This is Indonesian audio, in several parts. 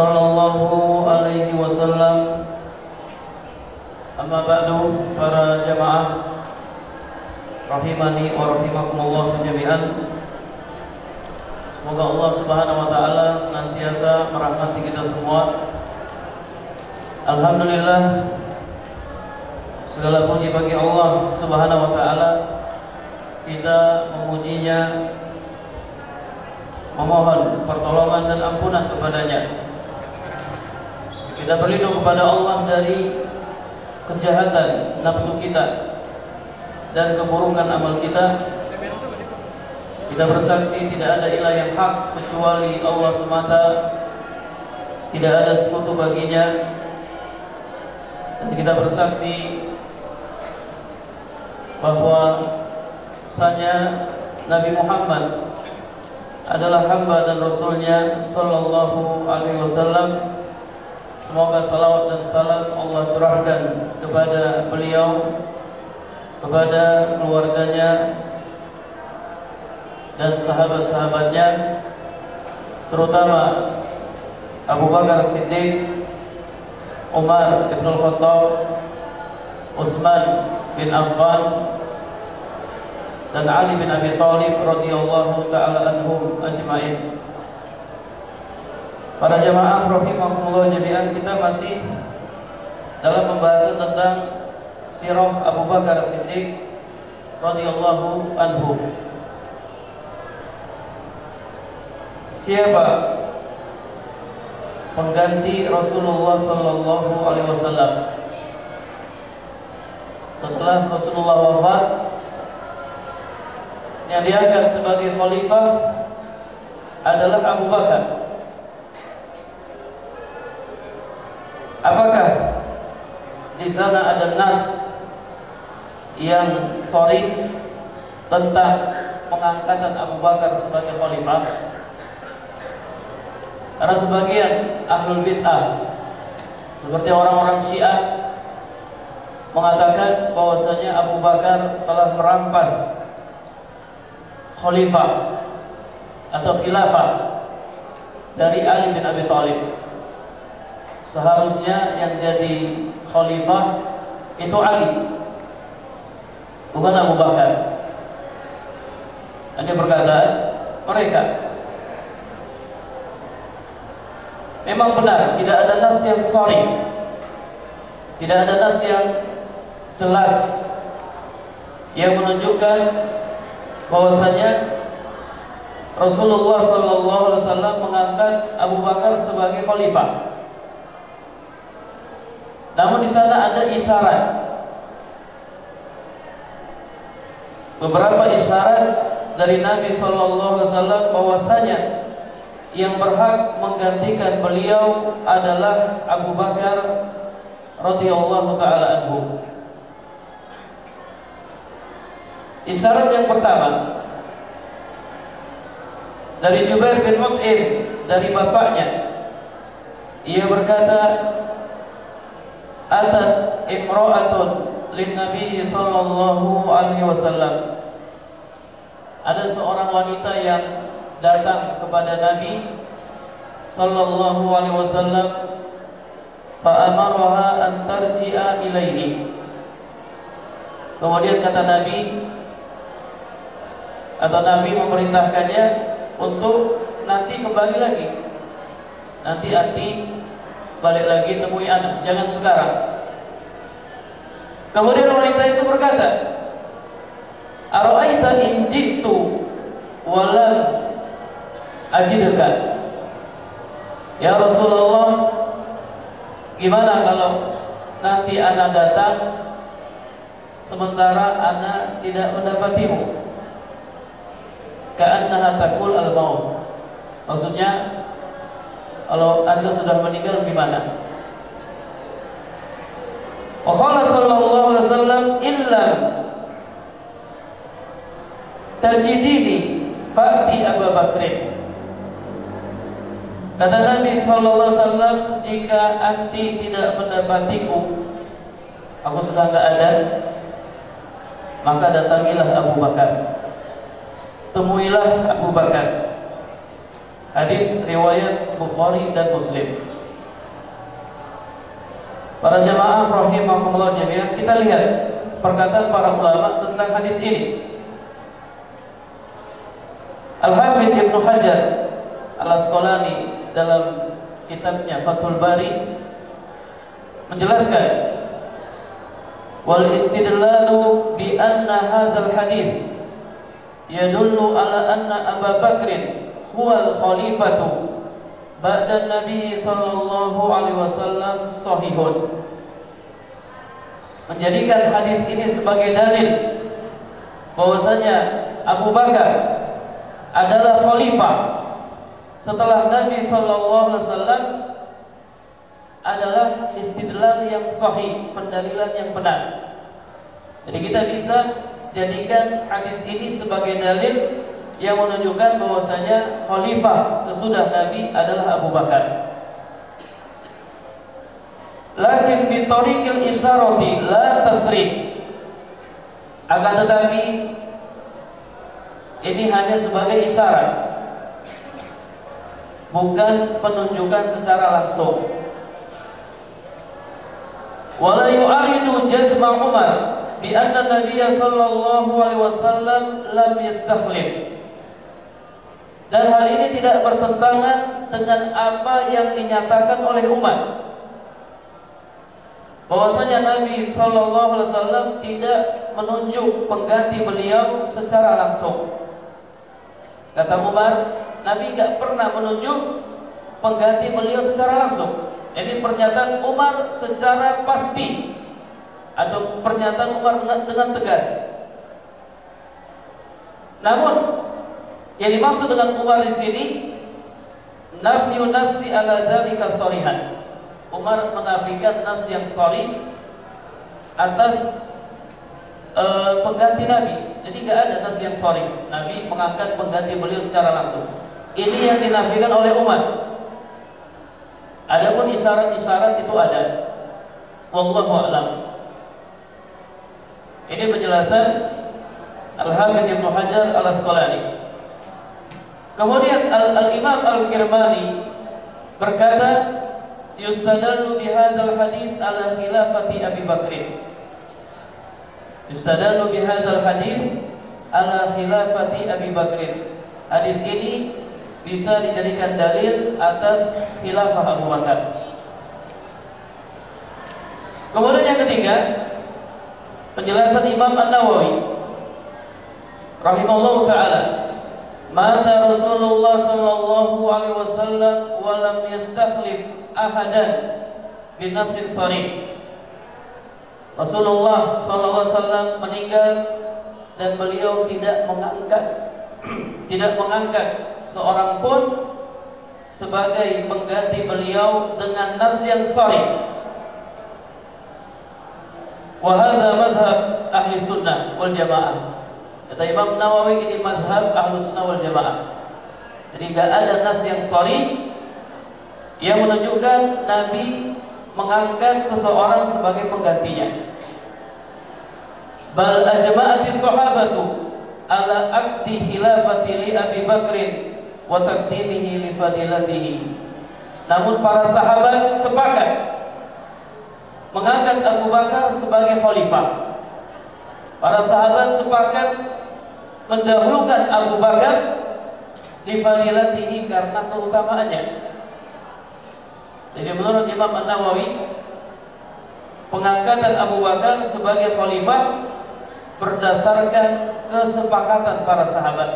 sallallahu alaihi wasallam. Amma ba'du para jamaah rahimani wa rahimakumullah jami'an. Semoga Allah Subhanahu wa taala senantiasa merahmati kita semua. Alhamdulillah segala puji bagi Allah Subhanahu wa taala. Kita memujinya memohon pertolongan dan ampunan kepadanya. Kita berlindung kepada Allah dari kejahatan nafsu kita dan keburukan amal kita kita bersaksi tidak ada ilah yang hak kecuali Allah semata. Tidak ada sekutu baginya. Dan kita bersaksi bahwa sanya Nabi Muhammad adalah hamba dan rasulnya sallallahu alaihi wasallam. Semoga salawat dan salam Allah curahkan kepada beliau, kepada keluarganya, dan sahabat-sahabatnya terutama Abu Bakar Siddiq, Umar bin Khattab, Utsman bin Affan dan Ali bin Abi Thalib radhiyallahu taala anhum ajma'in. Para jamaah rahimakumullah jami'an kita masih dalam pembahasan tentang sirah Abu Bakar Siddiq radhiyallahu anhu. siapa pengganti Rasulullah sallallahu alaihi wasallam setelah Rasulullah wafat yang diangkat sebagai khalifah adalah Abu Bakar apakah di sana ada nas yang sorry tentang pengangkatan Abu Bakar sebagai khalifah karena sebagian ahlul bid'ah seperti orang-orang Syiah mengatakan bahwasanya Abu Bakar telah merampas khalifah atau khilafah dari Ali bin Abi Thalib. Seharusnya yang jadi khalifah itu Ali, bukan Abu Bakar. Ini perkataan mereka. Memang benar tidak ada nas yang sorry Tidak ada nas yang jelas Yang menunjukkan bahwasanya Rasulullah Sallallahu Alaihi Wasallam mengangkat Abu Bakar sebagai khalifah. Namun di sana ada isyarat, beberapa isyarat dari Nabi Sallallahu Alaihi Wasallam bahwasanya yang berhak menggantikan beliau adalah Abu Bakar radhiyallahu taala anhu. Isyarat yang pertama dari Jubair bin Mut'im dari bapaknya ia berkata atat imra'atun lin nabi sallallahu alaihi wasallam ada seorang wanita yang datang kepada Nabi sallallahu alaihi wasallam fa amaraha an tarji'a ilaihi. Kemudian kata Nabi atau Nabi memerintahkannya untuk nanti kembali lagi. Nanti nanti balik lagi temui anak jangan sekarang. Kemudian wanita itu berkata Ara'aita in ji'tu walam ajidka Ya Rasulullah Gimana kalau nanti anak datang Sementara anak tidak mendapatimu? Ka'annaha takul al-maut. Maksudnya kalau anda sudah meninggal gimana? Wa sallallahu alaihi wasallam illa tajidini fa'ti Abu Bakrin Kata Nabi sallallahu alaihi wasallam jika anti tidak mendapatiku aku sudah enggak ada maka datangilah Abu Bakar. Temuilah Abu Bakar Hadis riwayat Bukhari dan Muslim. Para jemaah rahimahumullah jami'an, kita lihat perkataan para ulama tentang hadis ini. Al-Hafidh Ibnu Hajar Al-Asqalani dalam kitabnya Fathul Bari menjelaskan wal istidlalu bi anna hadzal hadis yadullu ala anna Abu Bakrin huwal khalifatu ba'da Nabi sallallahu alaihi wasallam sahihun. Menjadikan hadis ini sebagai dalil bahwasanya Abu Bakar adalah khalifah. Setelah Nabi sallallahu alaihi wasallam adalah istidlal yang sahih, pendalilan yang benar. Jadi kita bisa jadikan hadis ini sebagai dalil yang menunjukkan bahwasanya khalifah sesudah Nabi adalah Abu Bakar. Lakin bitorikil isyarati la tasrih. Akan tetapi ini hanya sebagai isyarat. Bukan penunjukan secara langsung. Wala yu'aridu jazma Umar bi anna Nabiy sallallahu alaihi wasallam lam yastakhlif. Dan hal ini tidak bertentangan dengan apa yang dinyatakan oleh umat. Bahwasanya Nabi Shallallahu Alaihi Wasallam tidak menunjuk pengganti beliau secara langsung. Kata Umar, Nabi tidak pernah menunjuk pengganti beliau secara langsung. Ini pernyataan Umar secara pasti atau pernyataan Umar dengan tegas. Namun yang dimaksud dengan Umar di sini nafyu nasi ala dzalika sarihan. Umar menafikan nas yang sharih atas uh, pengganti Nabi. Jadi tidak ada nas yang sharih. Nabi mengangkat pengganti beliau secara langsung. Ini yang dinafikan oleh Umar. Adapun isyarat-isyarat itu ada. Wallahu a'lam. Ini penjelasan Al-Hafidz Ibnu Hajar Al-Asqalani. Kemudian Al-Imam Al-Kirmani berkata, "Yustadallu bihadzal hadis ala khilafati Abi Bakr." Yustadallu bihadzal hadis ala khilafati Abi Bakr. Hadis ini bisa dijadikan dalil atas khilafah Abu Bakar. Kemudian yang ketiga, penjelasan Imam An-Nawawi rahimahullah taala Mata Rasulullah sallallahu alaihi wasallam wa lam yastakhlif ahadan binasin sharih. Rasulullah sallallahu alaihi wasallam meninggal dan beliau tidak mengangkat tidak mengangkat seorang pun sebagai pengganti beliau dengan nas yang sahih. Wa hadha madhhab ahli sunnah wal jamaah. Kata Imam Nawawi ini madhab ahlu sunnah wal jamaah. Jadi tidak ada nas yang sorry yang menunjukkan Nabi mengangkat seseorang sebagai penggantinya. Bal ajma'ati sahabatu ala akti hilafati li Abi Bakrin wa taqdimihi li fadilatihi. Namun para sahabat sepakat mengangkat Abu Bakar sebagai khalifah. Para sahabat sepakat mendahulukan Abu Bakar di ini karena keutamaannya. Jadi menurut Imam An-Nawawi pengangkatan Abu Bakar sebagai khalifah berdasarkan kesepakatan para sahabat.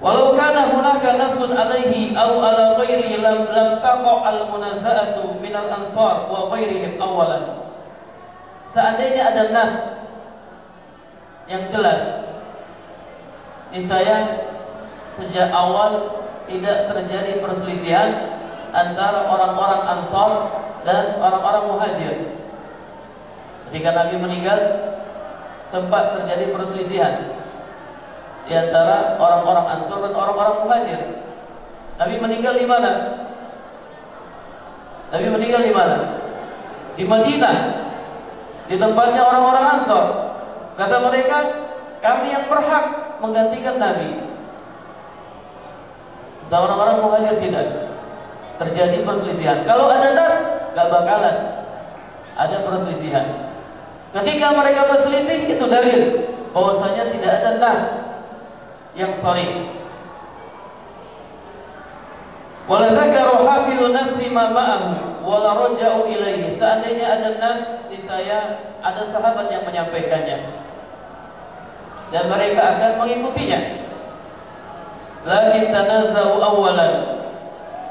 Walau kana hunaka nasun alaihi aw ala ghairi lam lam taqa al munaza'atu min al ansar wa ghairihim awalan. Seandainya ada nas yang jelas. Saya sejak awal tidak terjadi perselisihan antara orang-orang Ansar dan orang-orang Muhajir. Ketika Nabi meninggal, sempat terjadi perselisihan di antara orang-orang Ansar dan orang-orang Muhajir. Nabi meninggal di mana? Nabi meninggal di mana? Di Madinah. Di tempatnya orang-orang Ansar. Kata mereka, kami yang berhak menggantikan Nabi. Dan orang-orang Muhajir tidak. Terjadi perselisihan. Kalau ada nas, gak bakalan ada perselisihan. Ketika mereka berselisih itu dalil bahwasanya tidak ada nas yang sahih. Wala dzakaru hafidhu nafsi ma wala raja'u ilaihi. Seandainya ada nas di saya, ada sahabat yang menyampaikannya. Dan mereka akan mengikutinya. Lakin tanazau awalan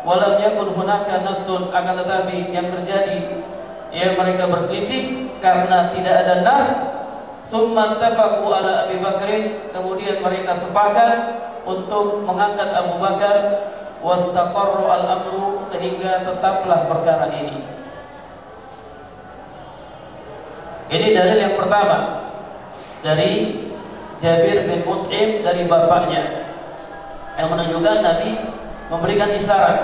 walam yakun hunaka nasun akan tetapi yang terjadi ya mereka berselisih karena tidak ada nas summan tafaku ala Abi Bakrin kemudian mereka sepakat untuk mengangkat Abu Bakar wastaqarru al-amru sehingga tetaplah perkara ini ini dalil yang pertama dari Jabir bin Mut'im dari bapaknya yang menunjukkan Nabi memberikan isyarat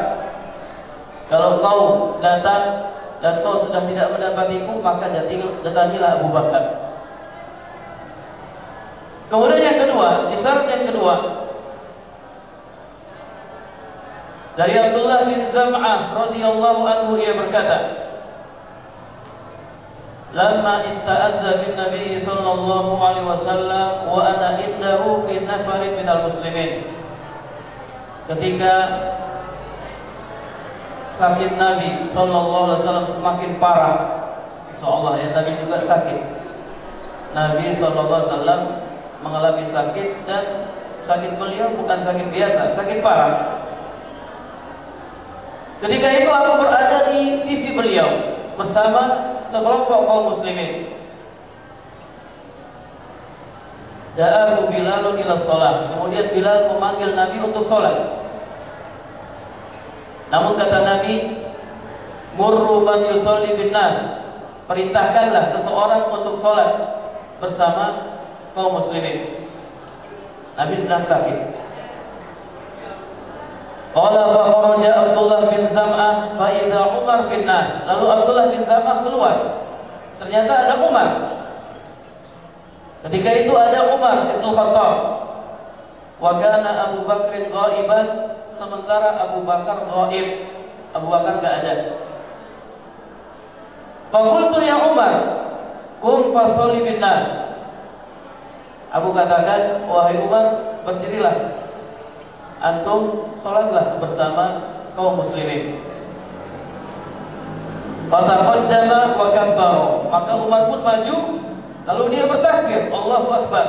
kalau kau datang dan kau sudah tidak mendapatiku maka datangilah Abu Bakar. Kemudian yang kedua, isyarat yang kedua dari Abdullah bin Zam'ah radhiyallahu anhu ia berkata, Lama ista'azza bin Nabi sallallahu alaihi wasallam wa ana indahu fi nafarin minal muslimin. Ketika sakit Nabi Sallallahu Alaihi Wasallam semakin parah. Seolah ya Nabi juga sakit. Nabi Sallallahu Alaihi Wasallam mengalami sakit dan sakit beliau bukan sakit biasa, sakit parah. Ketika itu aku berada di sisi beliau bersama sekelompok kaum muslimin. Da'ahu Bilalun ila sholat Kemudian Bilal memanggil Nabi untuk sholat namun kata Nabi, murru man yusolli bin nas. Perintahkanlah seseorang untuk sholat bersama kaum muslimin. Nabi sedang sakit. Qala fa kharaja Abdullah bin Zam'ah fa idza Umar bin nas. Lalu Abdullah bin Zam'ah keluar. Ternyata ada Umar. Ketika itu ada Umar bin Khattab. Wa kana Abu Bakr ghaiban sementara Abu Bakar gaib. Abu Bakar gak ada. Fakultu ya Umar, kum fasoli bin nas. Aku katakan, wahai Umar, berdirilah. Antum sholatlah bersama kaum muslimin. Fataqaddama wa kabbara. Maka Umar pun maju, lalu dia bertakbir, Allahu Akbar.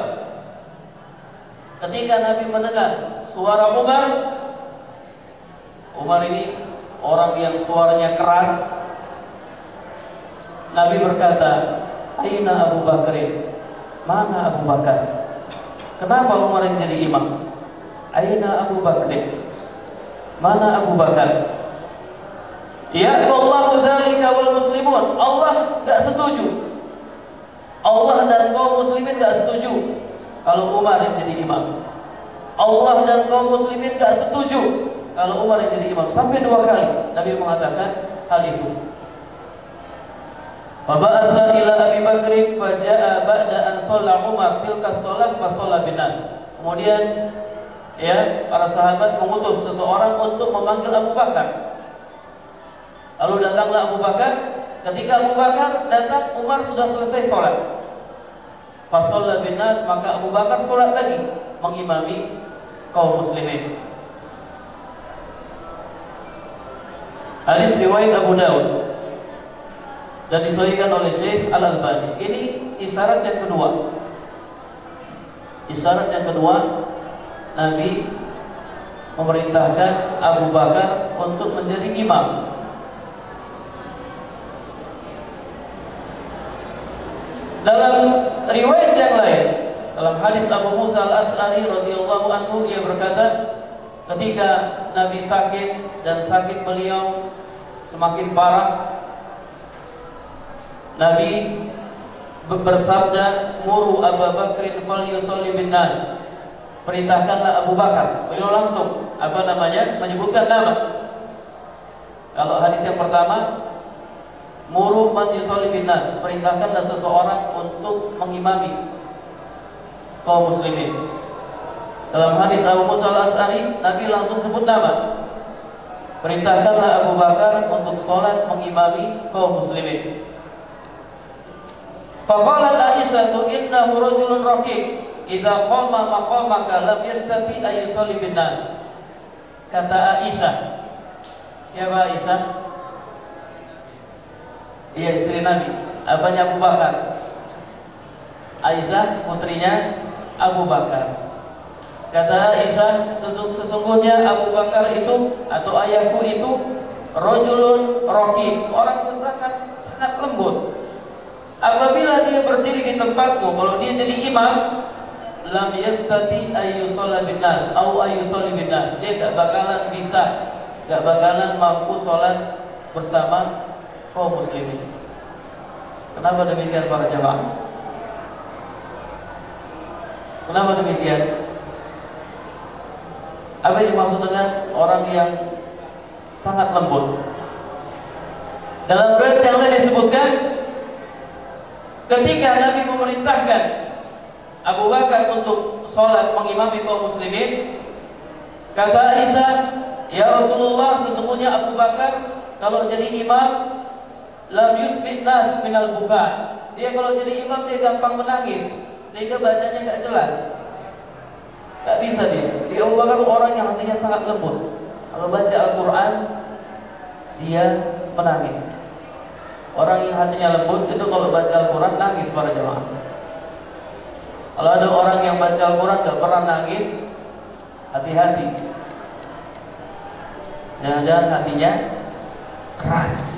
Ketika Nabi mendengar suara Umar, Umar ini orang yang suaranya keras. Nabi berkata, Aina Abu Bakrin? Mana Abu Bakar? Kenapa Umar yang jadi imam? Aina Abu Bakrin? Mana Abu Bakar? Ya Allah dzalika wal muslimun. Allah enggak setuju. Allah dan kaum muslimin enggak setuju kalau Umar yang jadi imam. Allah dan kaum muslimin enggak setuju kalau Umar yang jadi imam sampai dua kali Nabi mengatakan hal itu. Faba'atha ila Abi Bakr faja'a ba'da an shalla Umar tilka shalah fa shalla binas. Kemudian ya para sahabat mengutus seseorang untuk memanggil Abu Bakar. Lalu datanglah Abu Bakar. Ketika Abu Bakar datang, Umar sudah selesai sholat. Fasolla binas maka Abu Bakar sholat lagi mengimami kaum muslimin. Hadis riwayat Abu Daud dan disahihkan oleh Syekh Al Albani. Ini isyarat yang kedua. Isyarat yang kedua, Nabi memerintahkan Abu Bakar untuk menjadi imam. Dalam riwayat yang lain dalam hadis Abu Musa Al-As'ari radhiyallahu anhu ia berkata ketika Nabi sakit dan sakit beliau semakin parah Nabi bersabda muru Abu Bakrin fal yusalli bin nas perintahkanlah Abu Bakar. Beliau langsung apa namanya menyebutkan nama. Kalau hadis yang pertama muru man yusalli bin nas perintahkanlah seseorang untuk mengimami kaum muslimin dalam hadis Abu Musa al-As'ari Nabi langsung sebut nama perintahkanlah Abu Bakar untuk sholat mengimami kaum muslimin Faqalat Aisyah tu innahu rajulun raqiq idza qama maqamaka lam yastati ay yusalli. Kata Aisyah. Siapa Aisyah? Iya istri Nabi. Apanya Abu Bakar? Aisyah putrinya Abu Bakar. Kata Aisyah, sesungguhnya Abu Bakar itu atau ayahku itu rojulun rohim, orang sangat sangat lembut. Apabila dia berdiri di tempatmu, kalau dia jadi imam, lam yastati ayyusalla bin nas au ayyusalli bin nas. Dia tidak bakalan bisa, tidak bakalan mampu sholat bersama kaum muslimin. Kenapa demikian para jamaah? Kenapa demikian? Apa yang dimaksud dengan orang yang sangat lembut? Dalam riwayat yang lain disebutkan Ketika Nabi memerintahkan Abu Bakar untuk sholat mengimami kaum muslimin, kata Aisyah, Ya Rasulullah, sesungguhnya Abu Bakar kalau jadi imam, lam yusbih nas minal buka. Dia kalau jadi imam dia gampang menangis, sehingga bacanya nggak jelas. Gak bisa dia. Dia Bakar orang yang hatinya sangat lembut. Kalau baca Al-Quran, dia menangis. Orang yang hatinya lembut itu kalau baca Al-Quran nangis para jemaah. Kalau ada orang yang baca Al-Quran gak pernah nangis, hati-hati. Jangan-jangan hatinya keras.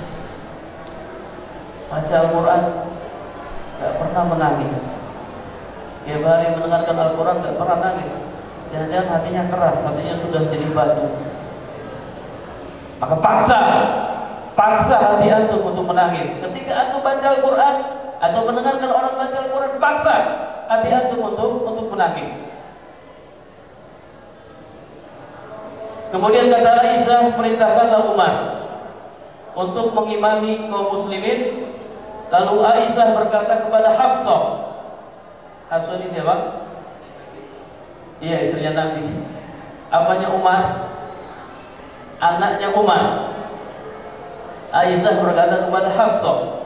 Baca Al-Quran gak pernah menangis. Tiap hari mendengarkan Al-Quran gak pernah nangis. Jangan-jangan hatinya keras, hatinya sudah jadi batu. Maka paksa Paksa hati antum untuk menangis. Ketika antum baca Al-Quran atau mendengarkan orang baca Al-Quran, paksa hati antum untuk untuk menangis. Kemudian kata Aisyah, perintahkanlah Umar untuk mengimami kaum muslimin. Lalu Aisyah berkata kepada Hafsah. Hafsah ini siapa? Iya, istrinya Nabi. Apanya Umar? Anaknya Umar. Aisyah berkata kepada Hafsah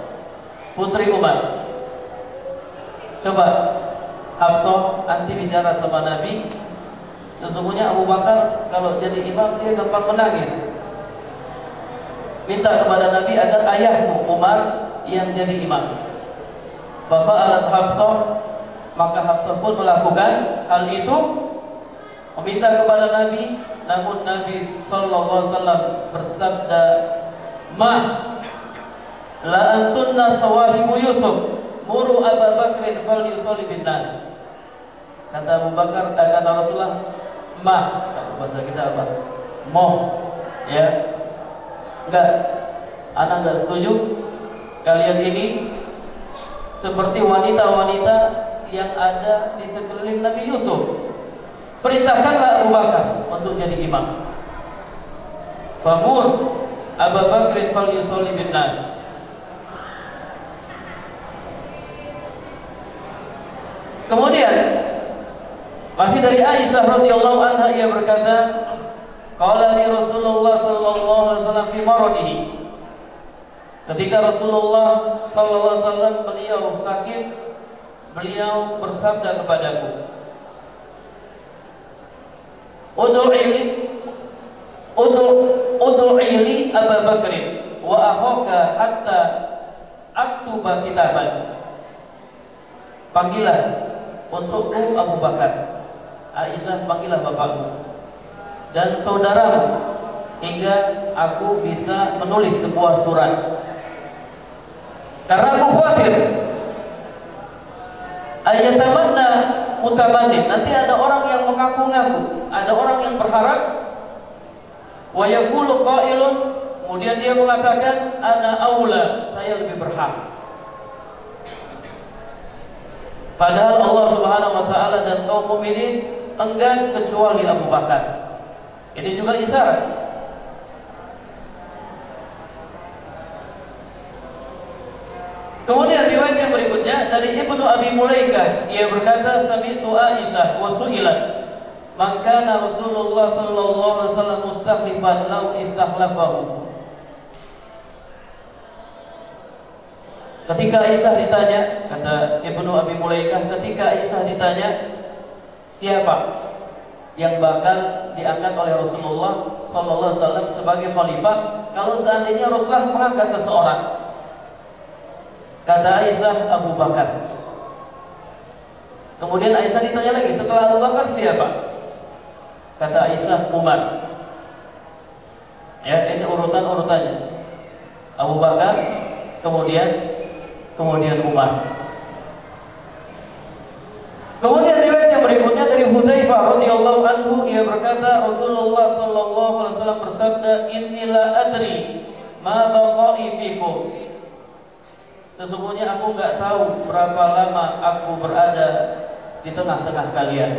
putri Umar coba Hafsah nanti bicara sama Nabi sesungguhnya Abu Bakar kalau jadi imam dia gampang menangis minta kepada Nabi agar ayahmu Umar yang jadi imam Bapak alat Hafsah maka Hafsah pun melakukan hal itu meminta kepada Nabi namun Nabi Sallallahu Alaihi Wasallam bersabda Ma la antunna sawahibu Yusuf muru Abu Bakrin fal yusalli bin nas. Kata Abu Bakar, kata Rasulullah, ma, bahasa kita apa? Mo, ya. Enggak, anak enggak setuju. Kalian ini seperti wanita-wanita yang ada di sekeliling Nabi Yusuf. Perintahkanlah Abu Bakar untuk jadi imam. Famur Abu Bakr fal yusolli bin nas. Kemudian masih dari Aisyah radhiyallahu anha ia berkata, qala li Rasulullah sallallahu alaihi wasallam fi maradihi. Ketika Rasulullah wasallam beliau sakit, beliau bersabda kepadaku, Ud'u Ud'u li Abu Bakr wa akhaka hatta aktuba kitaban. Panggillah untukku Abu Bakar. Aisyah panggillah bapakmu dan saudaramu hingga aku bisa menulis sebuah surat. Karena aku khawatir ayatamanna mutamannin. Nanti ada orang yang mengaku-ngaku, ada orang yang berharap wa yaqulu qailun kemudian dia mengatakan ana aula, saya lebih berhak. Padahal Allah Subhanahu wa taala dan kaum mukminin enggan kecuali Abu Bakar. Ini juga isyarat. Kemudian riwayat yang berikutnya dari Ibnu Abi Mulaikah ia berkata sami'tu Aisyah wa su'ilat. Man kana Rasulullah sallallahu alaihi wasallam mustakhlifan law istakhlafahu Ketika Aisyah ditanya, kata Ibnu Abi Mulaikah, ketika Aisyah ditanya siapa yang bakal diangkat oleh Rasulullah Sallallahu Alaihi Wasallam sebagai khalifah, kalau seandainya Rasulullah mengangkat seseorang, kata Aisyah Abu Bakar. Kemudian Aisyah ditanya lagi, setelah Abu Bakar siapa? Kata Aisyah Umar. Ya, ini urutan urutannya. Abu Bakar, kemudian kemudian Umar. Kemudian riwayat yang berikutnya dari Hudzaifah radhiyallahu anhu ia berkata Rasulullah sallallahu alaihi wasallam bersabda inilah adri ma baqai fikum Sesungguhnya aku enggak tahu berapa lama aku berada di tengah-tengah kalian.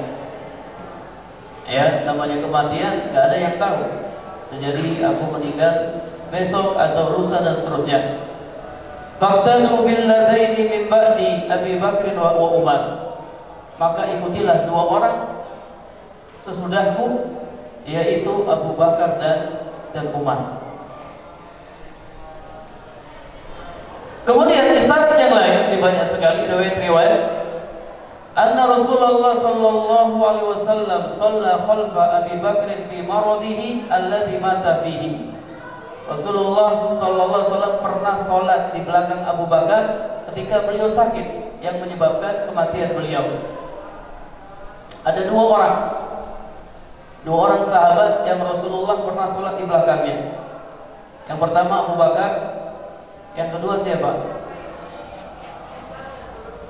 Ya, namanya kematian enggak ada yang tahu. Jadi aku meninggal besok atau lusa dan seterusnya. Faqtadu billadaini min ba'di Abi Bakr wa Umar. Maka ikutilah dua orang sesudahku yaitu Abu Bakar dan dan Umar. Kemudian isyarat yang lain di banyak sekali riwayat-riwayat Anna Rasulullah sallallahu alaihi wasallam shalla khalfa Abi Bakr fi maradihi alladhi mata fihi. Rasulullah SAW pernah sholat di belakang Abu Bakar ketika beliau sakit yang menyebabkan kematian beliau. Ada dua orang, dua orang sahabat yang Rasulullah pernah sholat di belakangnya. Yang pertama Abu Bakar, yang kedua siapa?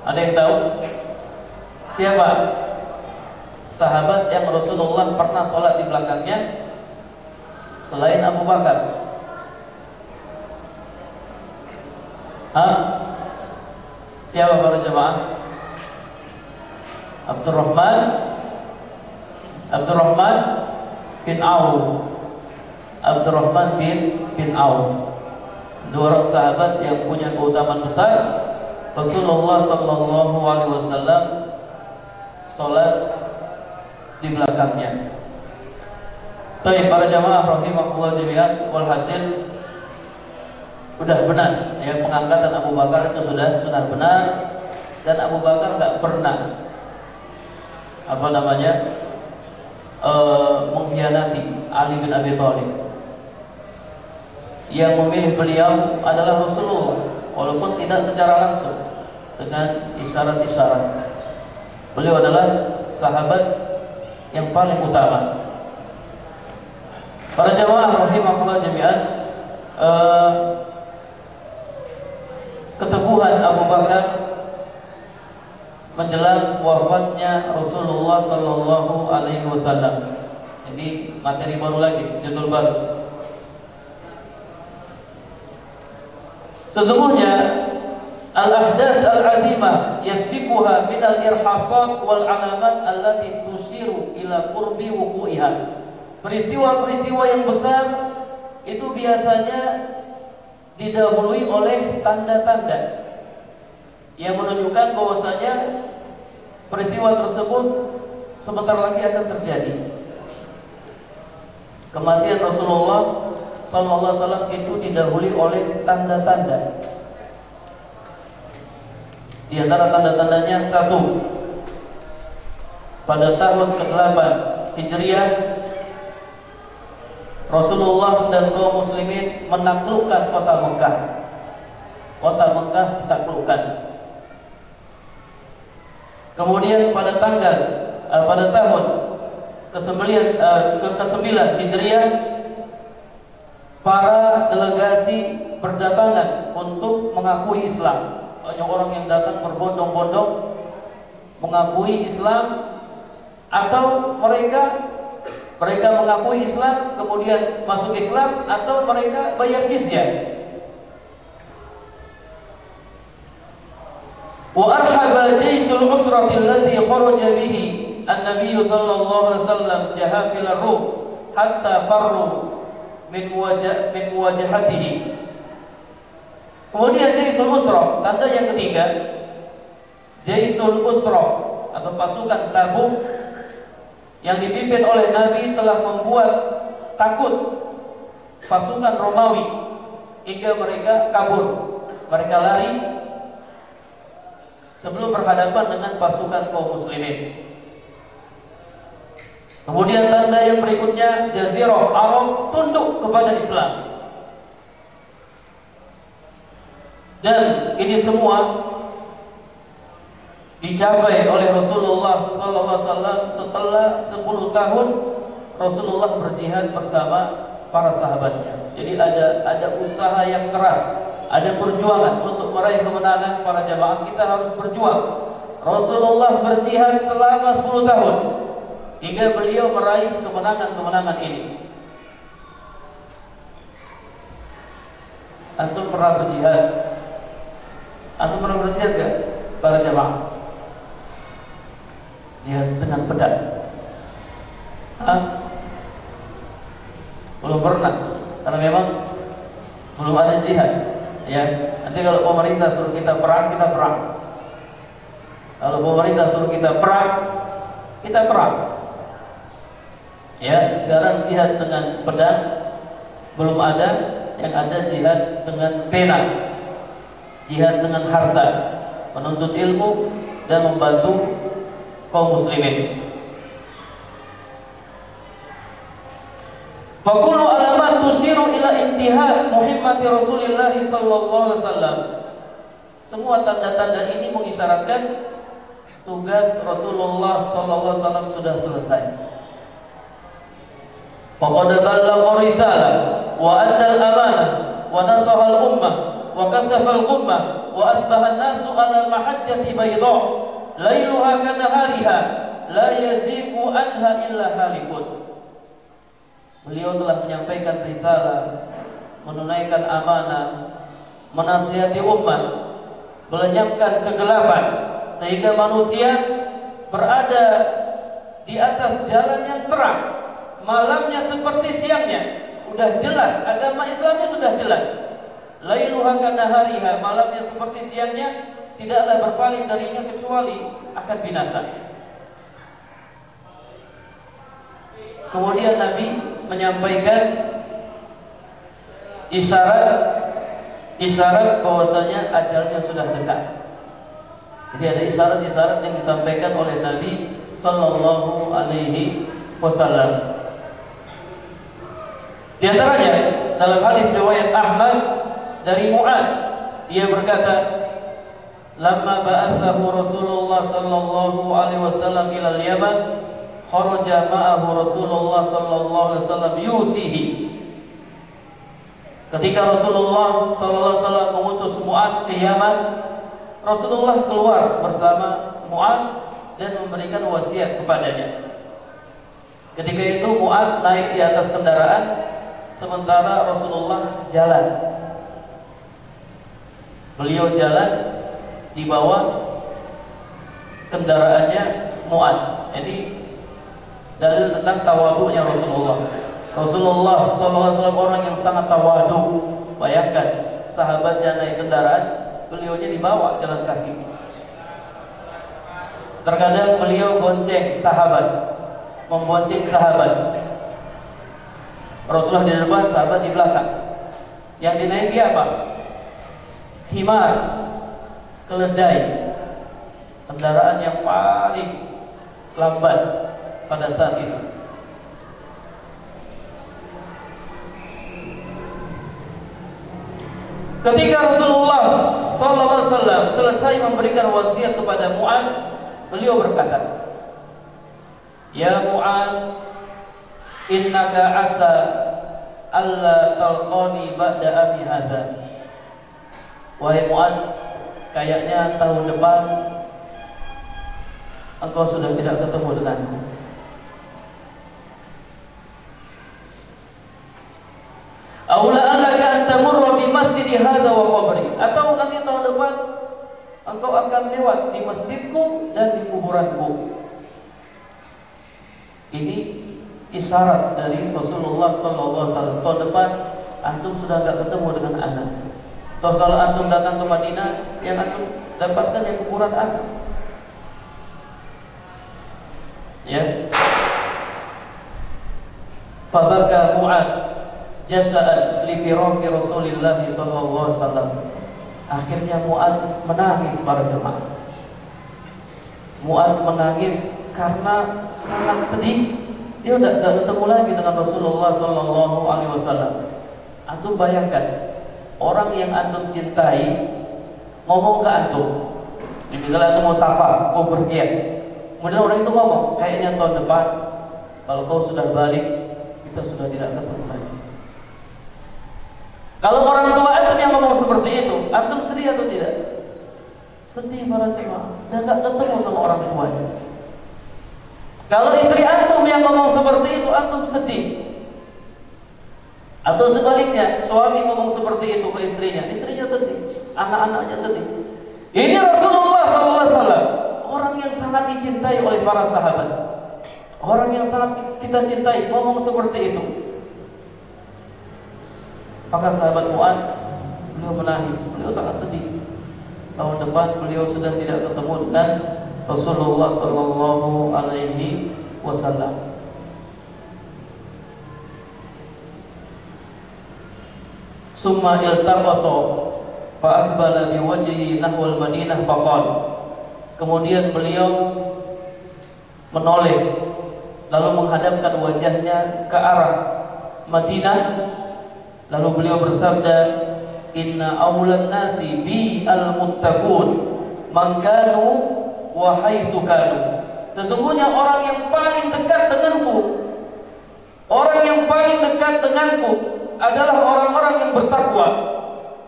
Ada yang tahu? Siapa? Sahabat yang Rasulullah pernah sholat di belakangnya selain Abu Bakar. Hah? Siapa para jemaah? Abdurrahman Abdurrahman bin Auf Abdurrahman bin bin Auf Dua orang sahabat yang punya keutamaan besar Rasulullah sallallahu alaihi wasallam salat di belakangnya. Baik para jamaah rahimakumullah jami'an walhasil sudah benar ya pengangkatan Abu Bakar itu sudah sudah benar dan Abu Bakar nggak pernah apa namanya e, mengkhianati Ali bin Abi Thalib yang memilih beliau adalah Rasulullah walaupun tidak secara langsung dengan isyarat-isyarat beliau adalah sahabat yang paling utama para jamaah rahimahullah jami'an uh, keteguhan Abu Bakar menjelang wafatnya Rasulullah Sallallahu Alaihi Wasallam. Ini materi baru lagi, judul baru. Sesungguhnya al-ahdas al-adimah yasbiquha min al-irhasat wal alamat allati tusiru ila qurbi wuqu'iha. Peristiwa-peristiwa yang besar itu biasanya didahului oleh tanda-tanda yang menunjukkan bahwasanya peristiwa tersebut sebentar lagi akan terjadi. Kematian Rasulullah Sallallahu Alaihi Wasallam itu didahului oleh tanda-tanda. Di antara tanda-tandanya satu, pada tahun ke-8 Hijriah Rasulullah dan kaum muslimin menaklukkan kota Mekah. Kota Mekah ditaklukkan. Kemudian pada tanggal uh, pada tahun ke-9 uh, ke-9 Hijriah para delegasi berdatangan untuk mengakui Islam. Banyak orang yang datang berbondong-bondong mengakui Islam atau mereka mereka mengakui Islam kemudian masuk Islam atau mereka bayar jizyah. Wa arhaba jaysul usrati alladhi kharaja bihi an-nabiy sallallahu alaihi wasallam jahafil ar-rum hatta farru min wajah min wajahatihi. Kemudian jaysul usra, tanda yang ketiga jaysul usra atau pasukan Tabuk yang dipimpin oleh Nabi telah membuat takut pasukan Romawi hingga mereka kabur. Mereka lari sebelum berhadapan dengan pasukan kaum muslimin. Kemudian tanda yang berikutnya Jazirah Arab tunduk kepada Islam. Dan ini semua dicapai oleh Rasulullah SAW setelah 10 tahun Rasulullah berjihad bersama para sahabatnya. Jadi ada ada usaha yang keras, ada perjuangan untuk meraih kemenangan para jamaah kita harus berjuang. Rasulullah berjihad selama 10 tahun hingga beliau meraih kemenangan-kemenangan ini. Antum pernah berjihad? Antum pernah berjihad enggak? Para jamaah jihad dengan pedang. Hah? Belum pernah, karena memang belum ada jihad. Ya, nanti kalau pemerintah suruh kita perang, kita perang. Kalau pemerintah suruh kita perang, kita perang. Ya, sekarang jihad dengan pedang belum ada, yang ada jihad dengan pena, jihad dengan harta, menuntut ilmu dan membantu kaum muslimin. Wa kullu alamat tusiru ila intihad muhimmati Rasulillah sallallahu alaihi wasallam. Semua tanda-tanda ini mengisyaratkan tugas Rasulullah sallallahu alaihi wasallam sudah selesai. Adda al-amanah wa nasaha al-ummah wa kasafa al-ghummah wa asbaha an-nasu ala mahajjati bayda. Lailuha kanahariha la yaziku anha illa halikun Beliau telah menyampaikan risalah menunaikan amanah menasihati umat melenyapkan kegelapan sehingga manusia berada di atas jalan yang terang malamnya seperti siangnya sudah jelas agama Islamnya sudah jelas lailuha kanahariha malamnya seperti siangnya tidaklah berpaling darinya kecuali akan binasa. Kemudian Nabi menyampaikan isyarat isyarat bahwasanya ajalnya sudah dekat. Jadi ada isyarat-isyarat yang disampaikan oleh Nabi Sallallahu Alaihi Wasallam. Di antaranya dalam hadis riwayat Ahmad dari Mu'ad dia berkata Lama ba'athahu Rasulullah sallallahu alaihi wasallam ila al-Yaman kharaja ma'ahu Rasulullah sallallahu alaihi wasallam yusihi. Ketika Rasulullah sallallahu alaihi wasallam mengutus Mu'ad ke Yaman Rasulullah keluar bersama Mu'ad dan memberikan wasiat kepadanya. Ketika itu Mu'ad naik di atas kendaraan sementara Rasulullah jalan Beliau jalan di bawah kendaraannya Mu'ad. Jadi dalil tentang tawadunya Rasulullah. Rasulullah SAW orang yang sangat tawadu. Bayangkan sahabatnya naik kendaraan, beliaunya dibawa jalan kaki. Terkadang beliau gonceng sahabat, membonceng sahabat. Rasulullah di depan, sahabat di belakang. Yang dinaiki apa? Himar, keledai kendaraan yang paling lambat pada saat itu Ketika Rasulullah SAW selesai memberikan wasiat kepada Mu'ad, beliau berkata, Ya Mu'ad, innaka asa alla talqani ba'da abi hadha. Wahai Mu'ad, kayaknya tahun depan engkau sudah tidak ketemu denganku. Aula alaka an tamurra bi masjid hadha wa qabri atau nanti tahun depan engkau akan lewat di masjidku dan di kuburanku. Ini isyarat dari Rasulullah sallallahu alaihi wasallam. Tahun depan antum sudah enggak ketemu dengan anak. Toh kalau antum datang ke Madinah, yang antum dapatkan yang kuburan anak. Ya. Fabaka Mu'ad jasa'an li firaqi Rasulillah sallallahu alaihi wasallam. Akhirnya Mu'ad menangis para jemaah. Mu'ad menangis karena sangat sedih. Dia udah gak ketemu lagi dengan Rasulullah sallallahu alaihi wasallam. Antum bayangkan orang yang antum cintai ngomong ke antum. Misalnya antum mau sapa, mau bergiat. Kemudian orang itu ngomong, kayaknya tahun depan kalau kau sudah balik, kita sudah tidak ketemu lagi. Kalau orang tua antum yang ngomong seperti itu, antum sedih atau tidak? Sedih para jemaah, dan nggak ketemu sama orang tuanya. Kalau istri antum yang ngomong seperti itu, antum sedih. Atau sebaliknya, suami ngomong seperti itu ke istrinya, istrinya sedih, anak-anaknya sedih. Ini Rasulullah SAW, orang yang sangat dicintai oleh para sahabat. Orang yang sangat kita cintai ngomong seperti itu. Maka sahabat Mu'ad beliau menangis, beliau sangat sedih. Tahun depan beliau sudah tidak ketemu dengan Rasulullah sallallahu alaihi wasallam. Summa iltaqata fa aqbala bi wajhi nahwal Madinah faqal. Kemudian beliau menoleh lalu menghadapkan wajahnya ke arah Madinah lalu beliau bersabda inna awlan nasi bi al muttaqun man kanu wa haitsu kanu sesungguhnya orang yang paling dekat denganku orang yang paling dekat denganku adalah orang-orang yang bertakwa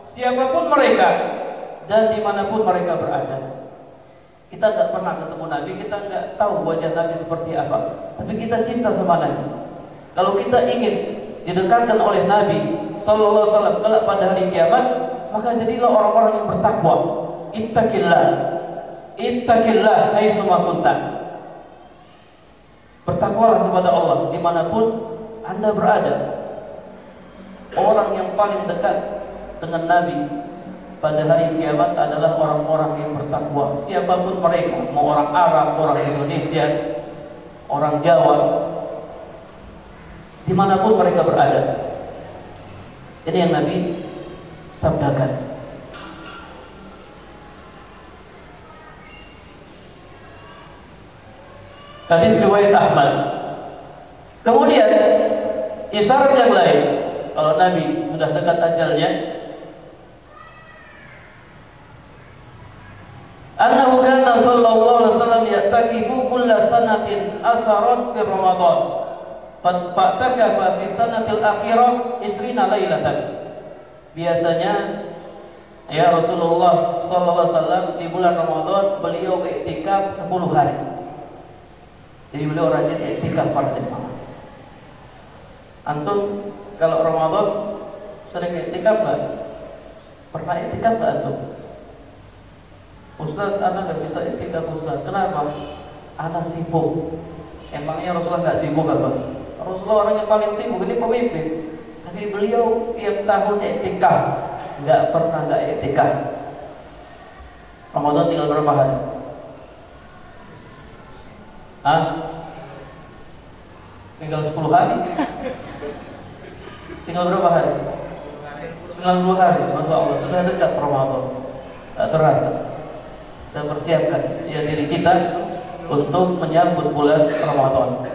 siapa pun mereka dan di mana pun mereka berada kita nggak pernah ketemu Nabi, kita nggak tahu wajah Nabi seperti apa. Tapi kita cinta sama Nabi. Kalau kita ingin didekatkan oleh Nabi Sallallahu Alaihi Wasallam kelak pada hari kiamat, maka jadilah orang-orang yang bertakwa. Ittaqillah, ittaqillah, hai semua kunta. Bertakwalah kepada Allah di mana pun anda berada. Orang yang paling dekat dengan Nabi pada hari kiamat adalah orang-orang yang bertakwa siapa pun mereka mau orang Arab, orang Indonesia orang Jawa di mana pun mereka berada ini yang Nabi sabdakan hadis riwayat Ahmad. Kemudian isyarat yang lain. Kalau Nabi sudah dekat ajalnya annahu kana sallallahu alaihi wasallam ya'takifu kulla sanatin asarat fi ramadan. Fatakafa fi sanatil akhirah isrina lailatan. Biasanya ya Rasulullah sallallahu alaihi wasallam di bulan Ramadan beliau iktikaf 10 hari jadi beliau rajin iktikaf para jemaah antum kalau Ramadan sering iktikaf enggak pernah iktikaf enggak antum Ustaz, anak nggak bisa iktikaf Ustaz. Kenapa? Anak sibuk. Emangnya Rasulullah nggak sibuk apa? Rasulullah orang yang paling sibuk ini pemimpin. Tapi beliau tiap tahun iktikaf, nggak pernah nggak iktikaf. Ramadan tinggal berapa hari? Hah? Tinggal 10 hari? Tinggal berapa hari? 92 hari, Masya Allah, sudah dekat Ramadan Tak terasa Dan persiapkan ya diri kita Untuk menyambut bulan Ramadan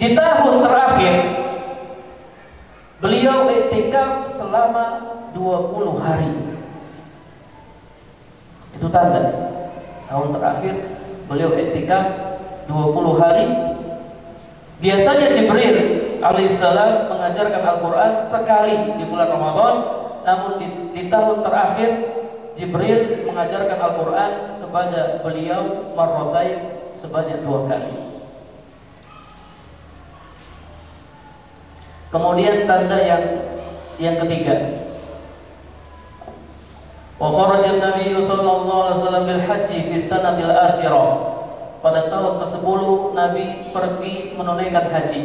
Di tahun terakhir Beliau iktikaf selama 20 hari Itu tanda Tahun terakhir beliau iktikaf 20 hari Biasanya Jibril alaihissalam mengajarkan Al-Quran sekali di bulan Ramadan, namun di, di tahun terakhir Jibril mengajarkan Al-Quran kepada beliau marrotai sebanyak dua kali. Kemudian tanda yang yang ketiga. Wa kharaja Nabi sallallahu alaihi wasallam bil haji fi sanatil asyirah. Pada tahun ke-10 Nabi pergi menunaikan haji.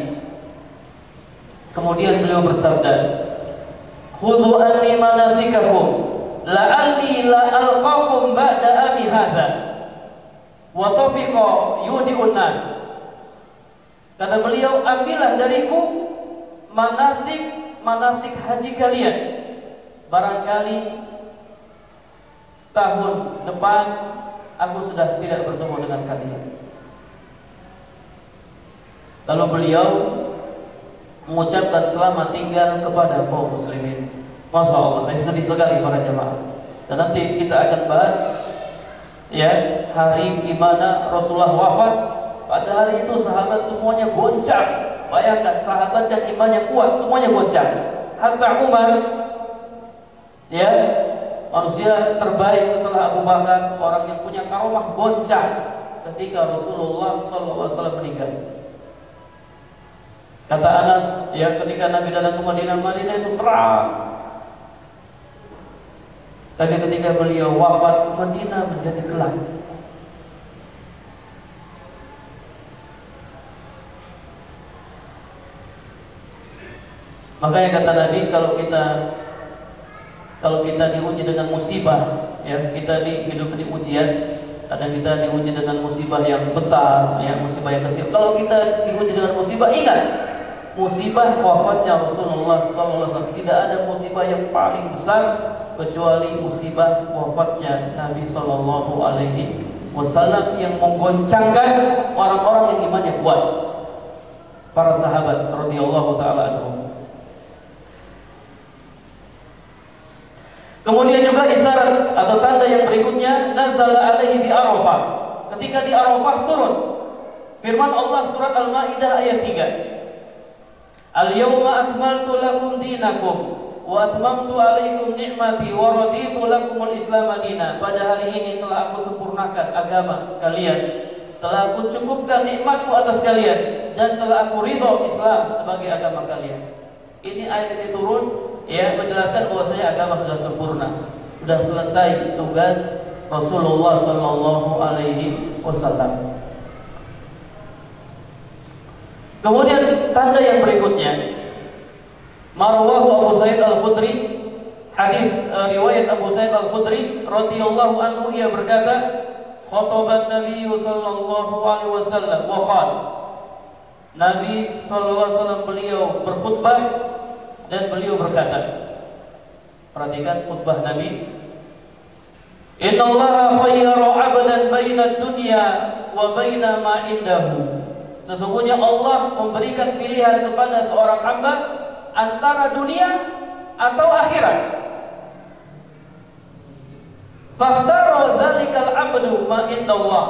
Kemudian beliau bersabda, "Khudhu anni manasikakum la'alli la alqakum ba'da ami hadha." Wa tafiqa yudi'un nas. Kata beliau, "Ambillah dariku manasik manasik haji kalian. Barangkali tahun depan aku sudah tidak bertemu dengan kalian. Lalu beliau mengucapkan selamat tinggal kepada kaum muslimin. Masya Allah, ini sedih sekali para jemaah. Dan nanti kita akan bahas ya hari di mana Rasulullah wafat. Pada hari itu sahabat semuanya goncang Bayangkan sahabat yang imannya kuat semuanya goncang. Hatta Umar ya manusia terbaik setelah Abu Bakar orang yang punya karomah goncang ketika Rasulullah SAW meninggal. Kata Anas, ya ketika Nabi datang ke Madinah, Madinah itu terang. Tapi ketika beliau wafat, Madinah menjadi gelap. Makanya kata Nabi kalau kita kalau kita diuji dengan musibah, ya kita di hidup di ujian, kadang kita diuji dengan musibah yang besar, ya musibah yang kecil. Kalau kita diuji dengan musibah, ingat musibah wafatnya Rasulullah SAW tidak ada musibah yang paling besar kecuali musibah wafatnya Nabi Shallallahu Alaihi Wasallam yang menggoncangkan orang-orang yang imannya kuat, para sahabat radhiyallahu taala anhum. Kemudian juga isyarat atau tanda yang berikutnya nazala alaihi di Arafah. Ketika di Arafah turun firman Allah surat Al-Maidah ayat 3. Al-yawma akmaltu lakum dinakum wa atmamtu alaikum ni'mati wa raditu lakumul Islam madina. Pada hari ini telah aku sempurnakan agama kalian. Telah aku cukupkan nikmatku atas kalian dan telah aku ridho Islam sebagai agama kalian. Ini ayat ini turun ya menjelaskan bahwasanya agama sudah sempurna, sudah selesai tugas Rasulullah Shallallahu Alaihi Wasallam. Kemudian tanda yang berikutnya, Marwahu Abu Sa'id Al Khudri, hadis uh, riwayat Abu Sa'id Al Khudri radhiyallahu anhu ia berkata, khataban Nabi sallallahu alaihi wasallam wa Nabi sallallahu alaihi wasallam beliau berkhutbah dan beliau berkata perhatikan khutbah Nabi Inna Allah khayyara 'abdan baina dunya wa baina ma indahu Sesungguhnya Allah memberikan pilihan kepada seorang hamba antara dunia atau akhirat. Fakhtara dzalikal 'abdu ma indallah.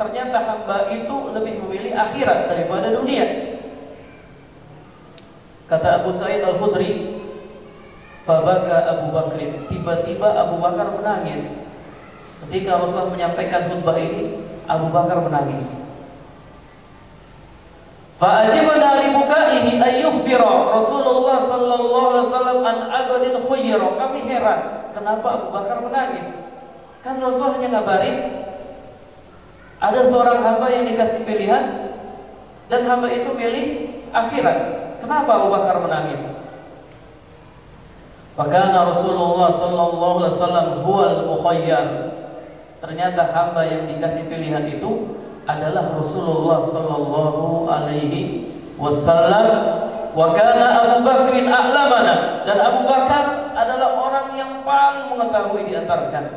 Ternyata hamba itu lebih memilih akhirat daripada dunia. Kata Abu Sa'id Al-Khudri, Fabaka Abu Bakrin. Tiba-tiba Abu Bakar menangis. Ketika Rasulullah menyampaikan khutbah ini, Abu Bakar menangis. Fa'ajibna li bukaihi ayyukhbira Rasulullah sallallahu alaihi wasallam an abadin khayyira. Kami heran, kenapa Abu Bakar menangis? Kan Rasulullah hanya ngabarin ada seorang hamba yang dikasih pilihan dan hamba itu milih akhirat. Kenapa Abu Bakar menangis? Fakana Rasulullah sallallahu alaihi wasallam huwal mukhayyar. Ternyata hamba yang dikasih pilihan itu adalah Rasulullah sallallahu alaihi wasallam wa kana Abu Bakrin a'lamana dan Abu Bakar adalah orang yang paling mengetahui di antara kami.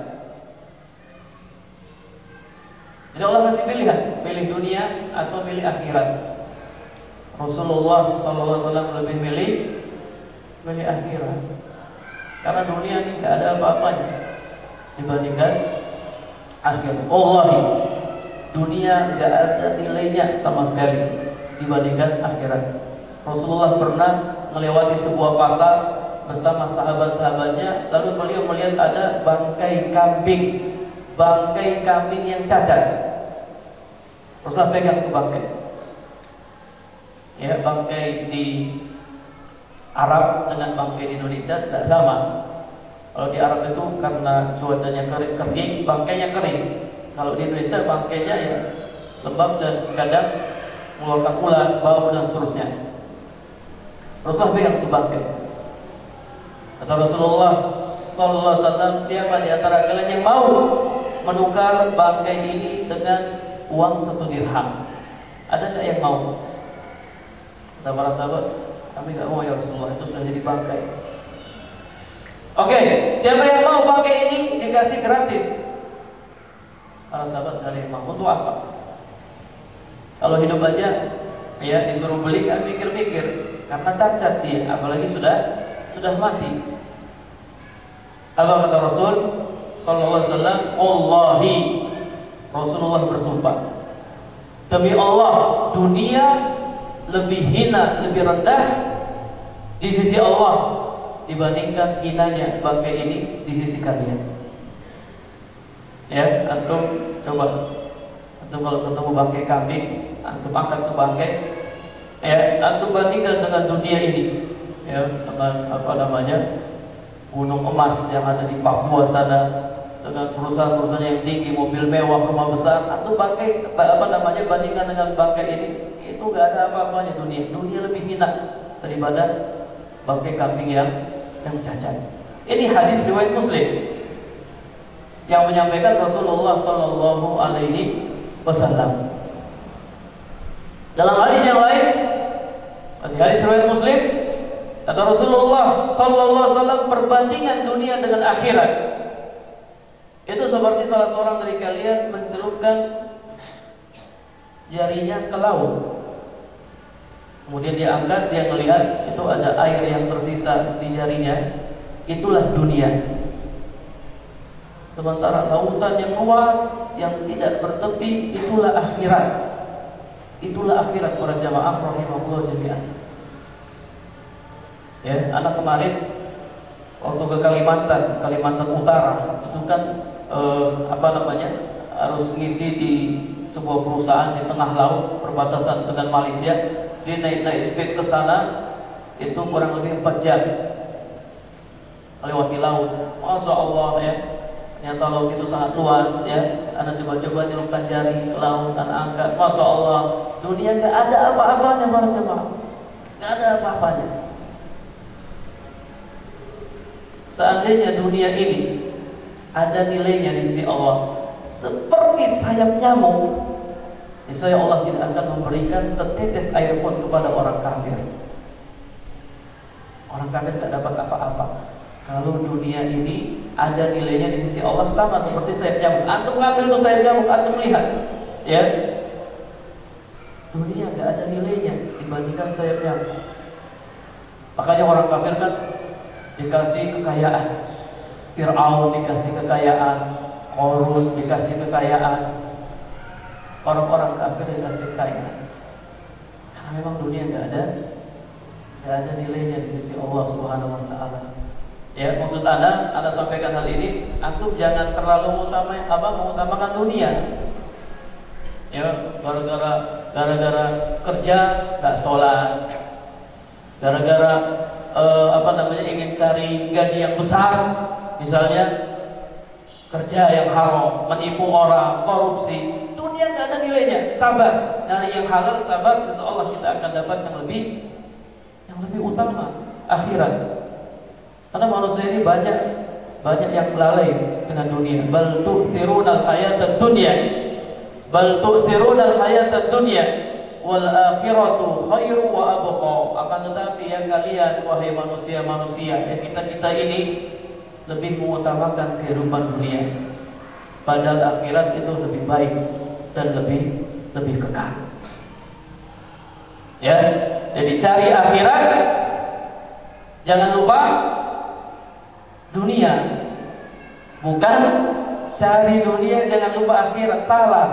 Jadi Allah kasih pilihan, pilih dunia atau pilih akhirat. Rasulullah SAW lebih milih milih akhirat. Karena dunia ini tidak ada apa-apanya dibandingkan akhir. Allah dunia tidak ada nilainya sama sekali dibandingkan akhirat. Rasulullah pernah melewati sebuah pasar bersama sahabat-sahabatnya lalu beliau melihat ada bangkai kambing bangkai kambing yang cacat Rasulullah pegang ke bangkai ya bangkai di Arab dengan bangkai di Indonesia tidak sama kalau di Arab itu karena cuacanya kering, kering bangkainya kering kalau di Indonesia bangkainya ya lembab dan kadang mengeluarkan ulat, bau dan seterusnya Rasulullah pegang ke bangkai Kata Rasulullah Sallallahu Alaihi Wasallam, siapa di antara kalian yang mau menukar bangkai ini dengan uang satu dirham? Ada nggak yang mau? Kata para sahabat, kami nggak mau ya Rasulullah, itu sudah jadi bangkai. Oke, siapa yang mau bangkai ini dikasih gratis? Para sahabat nggak ada yang mau. Apa? Kalau hidup aja, ya disuruh beli nggak mikir-mikir, karena cacat dia, apalagi sudah sudah mati. Apa kata Rasul sallallahu alaihi wasallam? Allahi Rasulullah bersumpah. Demi Allah, dunia lebih hina, lebih rendah di sisi Allah dibandingkan hinanya. Bangkai ini di sisi kalian. Ya, antum coba. Antum kalau ketemu bangkai kambing, antum angkat ke bangkai, ya, antum bandingkan dengan dunia ini. Ya dengan apa namanya gunung emas yang ada di Papua sana dengan perusahaan-perusahaan yang tinggi, mobil mewah, rumah besar, atau bangkai apa namanya bandingkan dengan bangkai ini, itu gak ada apa-apanya dunia. Dunia lebih hina daripada bangkai kambing yang yang cacat. Ini hadis riwayat Muslim yang menyampaikan Rasulullah Shallallahu Alaihi Wasallam. Dalam hadis yang lain, hadis riwayat Muslim, Kata Rasulullah sallallahu alaihi wasallam perbandingan dunia dengan akhirat. Itu seperti salah seorang dari kalian mencelupkan jarinya ke laut. Kemudian dia angkat, dia melihat itu ada air yang tersisa di jarinya. Itulah dunia. Sementara lautan yang luas yang tidak bertepi itulah akhirat. Itulah akhirat para jamaah rahimahullah jami'an. Ya, anak kemarin waktu ke Kalimantan, Kalimantan Utara, itu kan eh, apa namanya harus ngisi di sebuah perusahaan di tengah laut perbatasan dengan Malaysia. Dia naik-naik speed ke sana itu kurang lebih 4 jam melewati laut. Masya Allah ya, ternyata laut itu sangat luas ya. Anda coba-coba nyelupkan jari ke laut dan angkat. Masya Allah, dunia nggak ada apa-apanya para jemaah, nggak ada apa-apanya. Seandainya dunia ini ada nilainya di sisi Allah seperti sayap nyamuk, niscaya Allah tidak akan memberikan setetes air pun kepada orang kafir. Orang kafir tidak dapat apa-apa. Kalau dunia ini ada nilainya di sisi Allah sama seperti sayap nyamuk. Antum ngambil tuh sayap nyamuk, antum lihat, ya. Dunia nggak ada nilainya dibandingkan sayap nyamuk. Makanya orang kafir kan dikasih kekayaan. Fir'aun dikasih kekayaan, Korun dikasih kekayaan, orang-orang kafir dikasih kekayaan. Karena memang dunia nggak ada, nggak ada nilainya di sisi Allah Subhanahu Wa Taala. Ya, maksud anda, anda sampaikan hal ini, antum jangan terlalu mengutama, apa mengutamakan dunia. Ya, gara-gara gara-gara kerja nggak sholat, gara-gara uh, apa namanya ingin cari gaji yang besar, misalnya kerja yang haram, menipu orang, korupsi, dunia nggak ada nilainya. Sabar, dari yang halal sabar, insya Allah kita akan dapat yang lebih yang lebih utama akhirat. Karena manusia ini banyak banyak yang lalai dengan dunia. Bal tu'thiruna al-hayata dunya. Bal tu'thiruna al-hayata dunya wal akhiratu khairu wa abqa. Akan tetapi yang kalian wahai manusia-manusia, ya kita-kita ini lebih mengutamakan kehidupan dunia. Padahal akhirat itu lebih baik dan lebih lebih kekal. Ya, jadi cari akhirat jangan lupa dunia. Bukan cari dunia jangan lupa akhirat, salah.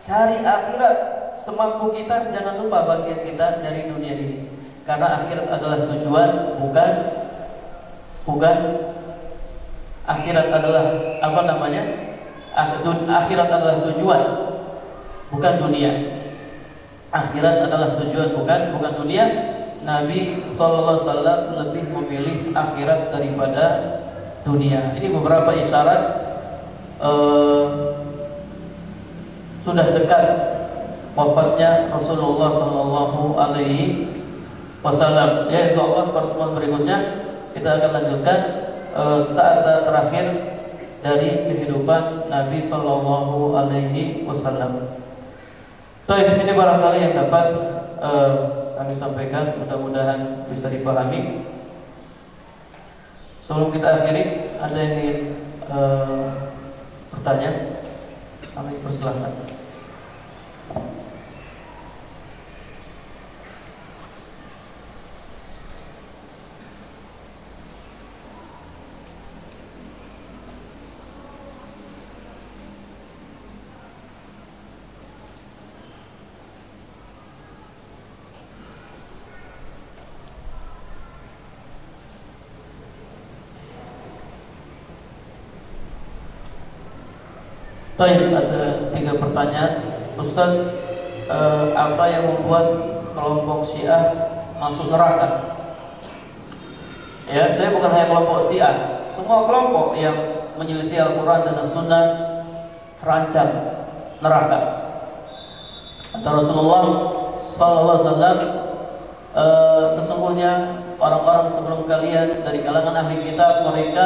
Cari akhirat semampu kita jangan lupa bagian kita dari dunia ini. Karena akhirat adalah tujuan bukan bukan akhirat adalah apa namanya? Akhirat adalah tujuan, bukan dunia. Akhirat adalah tujuan bukan bukan dunia. Nabi Sallallahu Alaihi Wasallam lebih memilih akhirat daripada dunia. Ini beberapa isyarat uh, sudah dekat wafatnya Rasulullah Sallallahu Alaihi Wasallam. Ya, Insya Allah pertemuan berikutnya kita akan lanjutkan eh, saat-saat uh, terakhir dari kehidupan Nabi Sallallahu Alaihi Wasallam. Baik, ini barangkali yang dapat uh, kami sampaikan, mudah-mudahan bisa dipahami. Sebelum kita akhiri, ada yang ingin uh, bertanya? Kami persilahkan. Baik, ada tiga pertanyaan. Ustaz, eh, apa yang membuat kelompok Syiah masuk neraka? Ya, saya bukan hanya kelompok Syiah. Semua kelompok yang menyelisih Al-Quran dan As-Sunnah terancam neraka. Kata Rasulullah Sallallahu Alaihi Wasallam, e, sesungguhnya orang-orang sebelum kalian dari kalangan ahli kitab mereka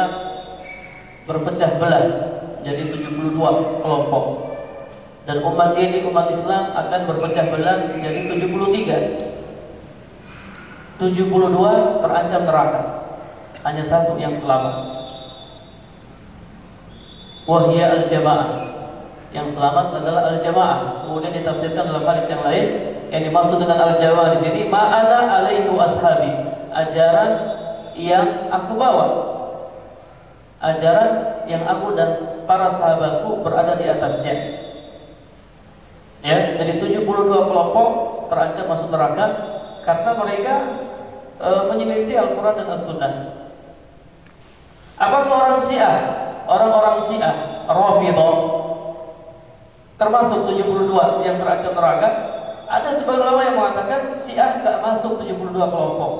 berpecah belah jadi 72 kelompok. Dan umat ini, umat Islam akan berpecah belah menjadi 73. 72 terancam neraka. Hanya satu yang selamat. Wahia al-jamaah. Yang selamat adalah al-jamaah. Kemudian ditafsirkan dalam hadis yang lain yang dimaksud dengan al-jamaah di sini ma'ana alaihi ashabi. Ajaran yang aku bawa ajaran yang aku dan para sahabatku berada di atasnya. Ya, jadi 72 kelompok terancam masuk neraka karena mereka e, menyelisih Al-Qur'an dan As-Sunnah. Apakah orang Syiah? Orang-orang Syiah, Rafidhah termasuk 72 yang terancam neraka? Ada sebagian ulama yang mengatakan Syiah tidak masuk 72 kelompok.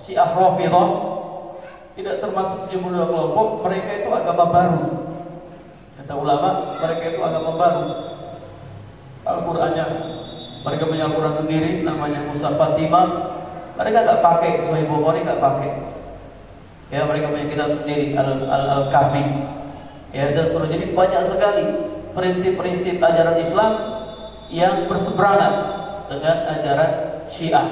Syiah Rafidhah tidak termasuk 72 kelompok, mereka itu agama baru. Kata ulama, mereka itu agama baru. Al-Qur'annya mereka punya Al-Quran sendiri namanya Musa Fatimah. Mereka nggak pakai Sahih Bukhari nggak pakai. Ya mereka punya kitab sendiri Al-Kahfi. ya dan suruh jadi banyak sekali prinsip-prinsip ajaran Islam yang berseberangan dengan ajaran Syiah.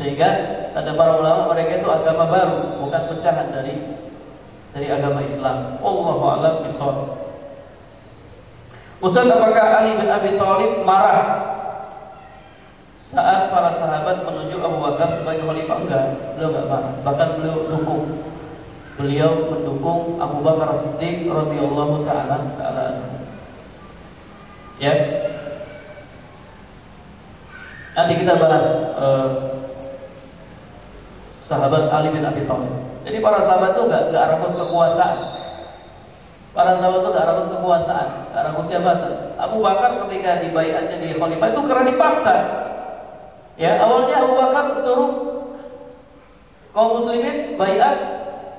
Sehingga kata para ulama mereka itu agama baru, bukan pecahan dari dari agama Islam. Allahu a'lam bishawab. Ustaz apakah Ali bin Abi Thalib marah saat para sahabat menunjuk Abu Bakar sebagai khalifah enggak? Beliau enggak marah, bahkan beliau dukung. Beliau mendukung Abu Bakar Siddiq radhiyallahu taala taala Ya. Nanti kita bahas uh, sahabat Ali bin Abi Thalib. Jadi para sahabat itu gak, gak rakus kekuasaan. Para sahabat itu gak rakus kekuasaan, gak rakus jabatan. Abu Bakar ketika dibayarnya di khalifah itu karena dipaksa. Ya, awalnya Abu Bakar suruh kaum muslimin bayat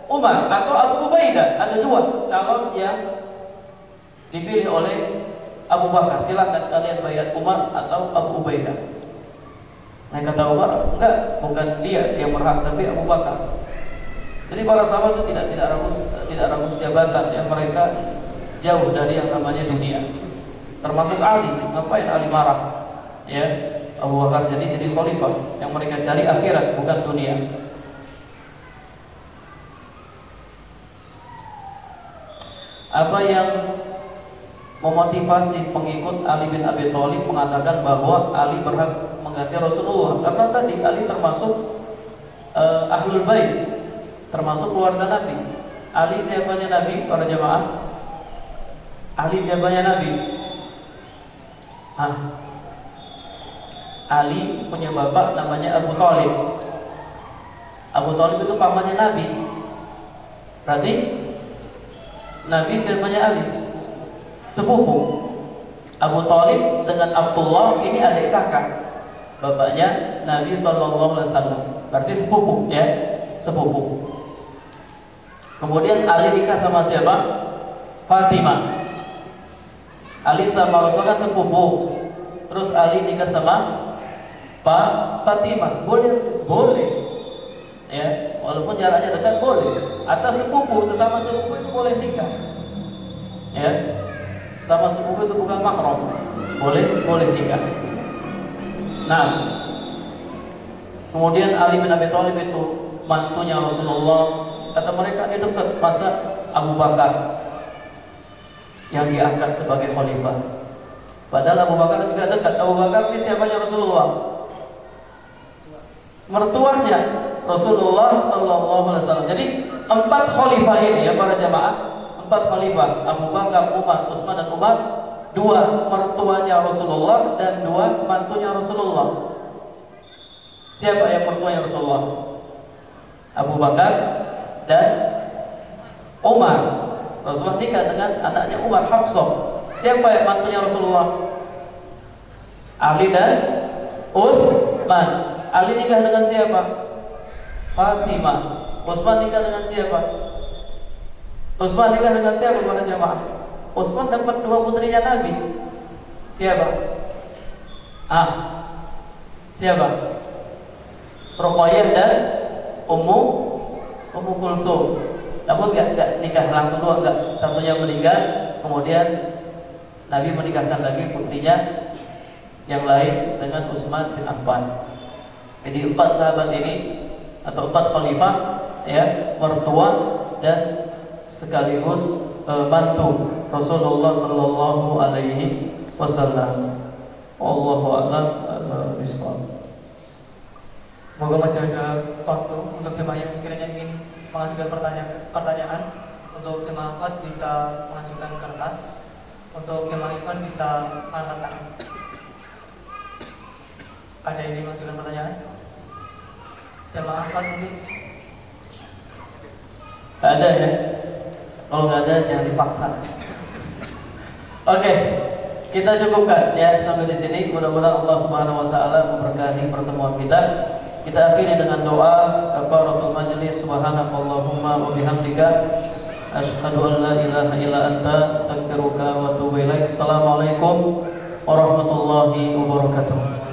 Umar atau Abu Ubaidah. Ada dua calon yang dipilih oleh Abu Bakar. Silakan kalian bayat Umar atau Abu Ubaidah. Nah kata Umar, enggak, bukan dia yang berhak, tapi Abu Bakar. Jadi para sahabat itu tidak tidak ragus tidak ragus jabatan yang mereka jauh dari yang namanya dunia. Termasuk Ali, ngapain Ali marah? Ya, Abu Bakar jadi jadi khalifah yang mereka cari akhirat bukan dunia. Apa yang memotivasi pengikut Ali bin Abi Thalib mengatakan bahwa Ali berhak mengganti Rasulullah. Karena tadi Ali termasuk uh, ahlul bait termasuk keluarga Nabi. Ali siapanya Nabi para jemaah Ali siapanya Nabi? Hah? Ali punya bapak namanya Abu Talib Abu Talib itu pamannya Nabi. Berarti Nabi firmannya Ali sepupu. Abu Talib dengan Abdullah ini adik kakak. Bapaknya Nabi Shallallahu Alaihi Wasallam. Berarti sepupu ya, sepupu. Kemudian Ali nikah sama siapa? Fatimah. Ali sama Rasul kan sepupu. Terus Ali nikah sama Pak Fatimah. Boleh, boleh. Ya, walaupun jaraknya dekat boleh. Atau sepupu, sesama sepupu itu boleh nikah. Ya, sama sepupu itu bukan mahram. Boleh, boleh nikah. Nah, kemudian Ali bin Abi Thalib itu mantunya Rasulullah. Kata mereka ini dekat masa Abu Bakar yang diangkat sebagai khalifah. Padahal Abu Bakar juga dekat. Abu Bakar ini siapanya Rasulullah? Mertuanya Rasulullah Sallallahu Alaihi Wasallam. Jadi empat khalifah ini ya para jamaah empat khalifah Abu Bakar, Umar, Utsman dan Umar. Dua mertuanya Rasulullah dan dua mantunya Rasulullah. Siapa yang mertuanya Rasulullah? Abu Bakar dan Umar. Rasulullah nikah dengan anaknya Umar Hafsah. Siapa yang mantunya Rasulullah? Ali dan Utsman. Ali nikah dengan siapa? Fatimah. Utsman nikah dengan siapa Utsman nikah dengan siapa para jamaah? Utsman dapat dua putrinya Nabi. Siapa? Ah. Siapa? Ruqayyah dan Ummu Ummu Kulsum. Namun enggak, enggak nikah langsung dua enggak. Satunya meninggal, kemudian Nabi menikahkan lagi putrinya yang lain dengan Utsman bin Affan. Jadi empat sahabat ini atau empat khalifah ya mertua dan sekaligus uh, bantu Rasulullah sallallahu alaihi wasallam. Allahu a'lam bishawab. Moga masih ada waktu untuk jemaah yang sekiranya ingin mengajukan pertanyaan, pertanyaan untuk jemaah Fat bisa mengajukan kertas untuk jemaah Ikhwan bisa angkat tangan. Ada yang ingin mengajukan pertanyaan? Jemaah Fat mungkin? Ada ya. Kalau nggak ada jangan dipaksa. Oke, kita cukupkan ya sampai di sini. Mudah-mudahan Allah Subhanahu Wa Taala memberkahi pertemuan kita. Kita akhiri dengan doa kafaratul majlis subhanakallahumma wa bihamdika asyhadu an la ilaha illa anta astaghfiruka wa atubu ilaik. Assalamualaikum warahmatullahi wabarakatuh.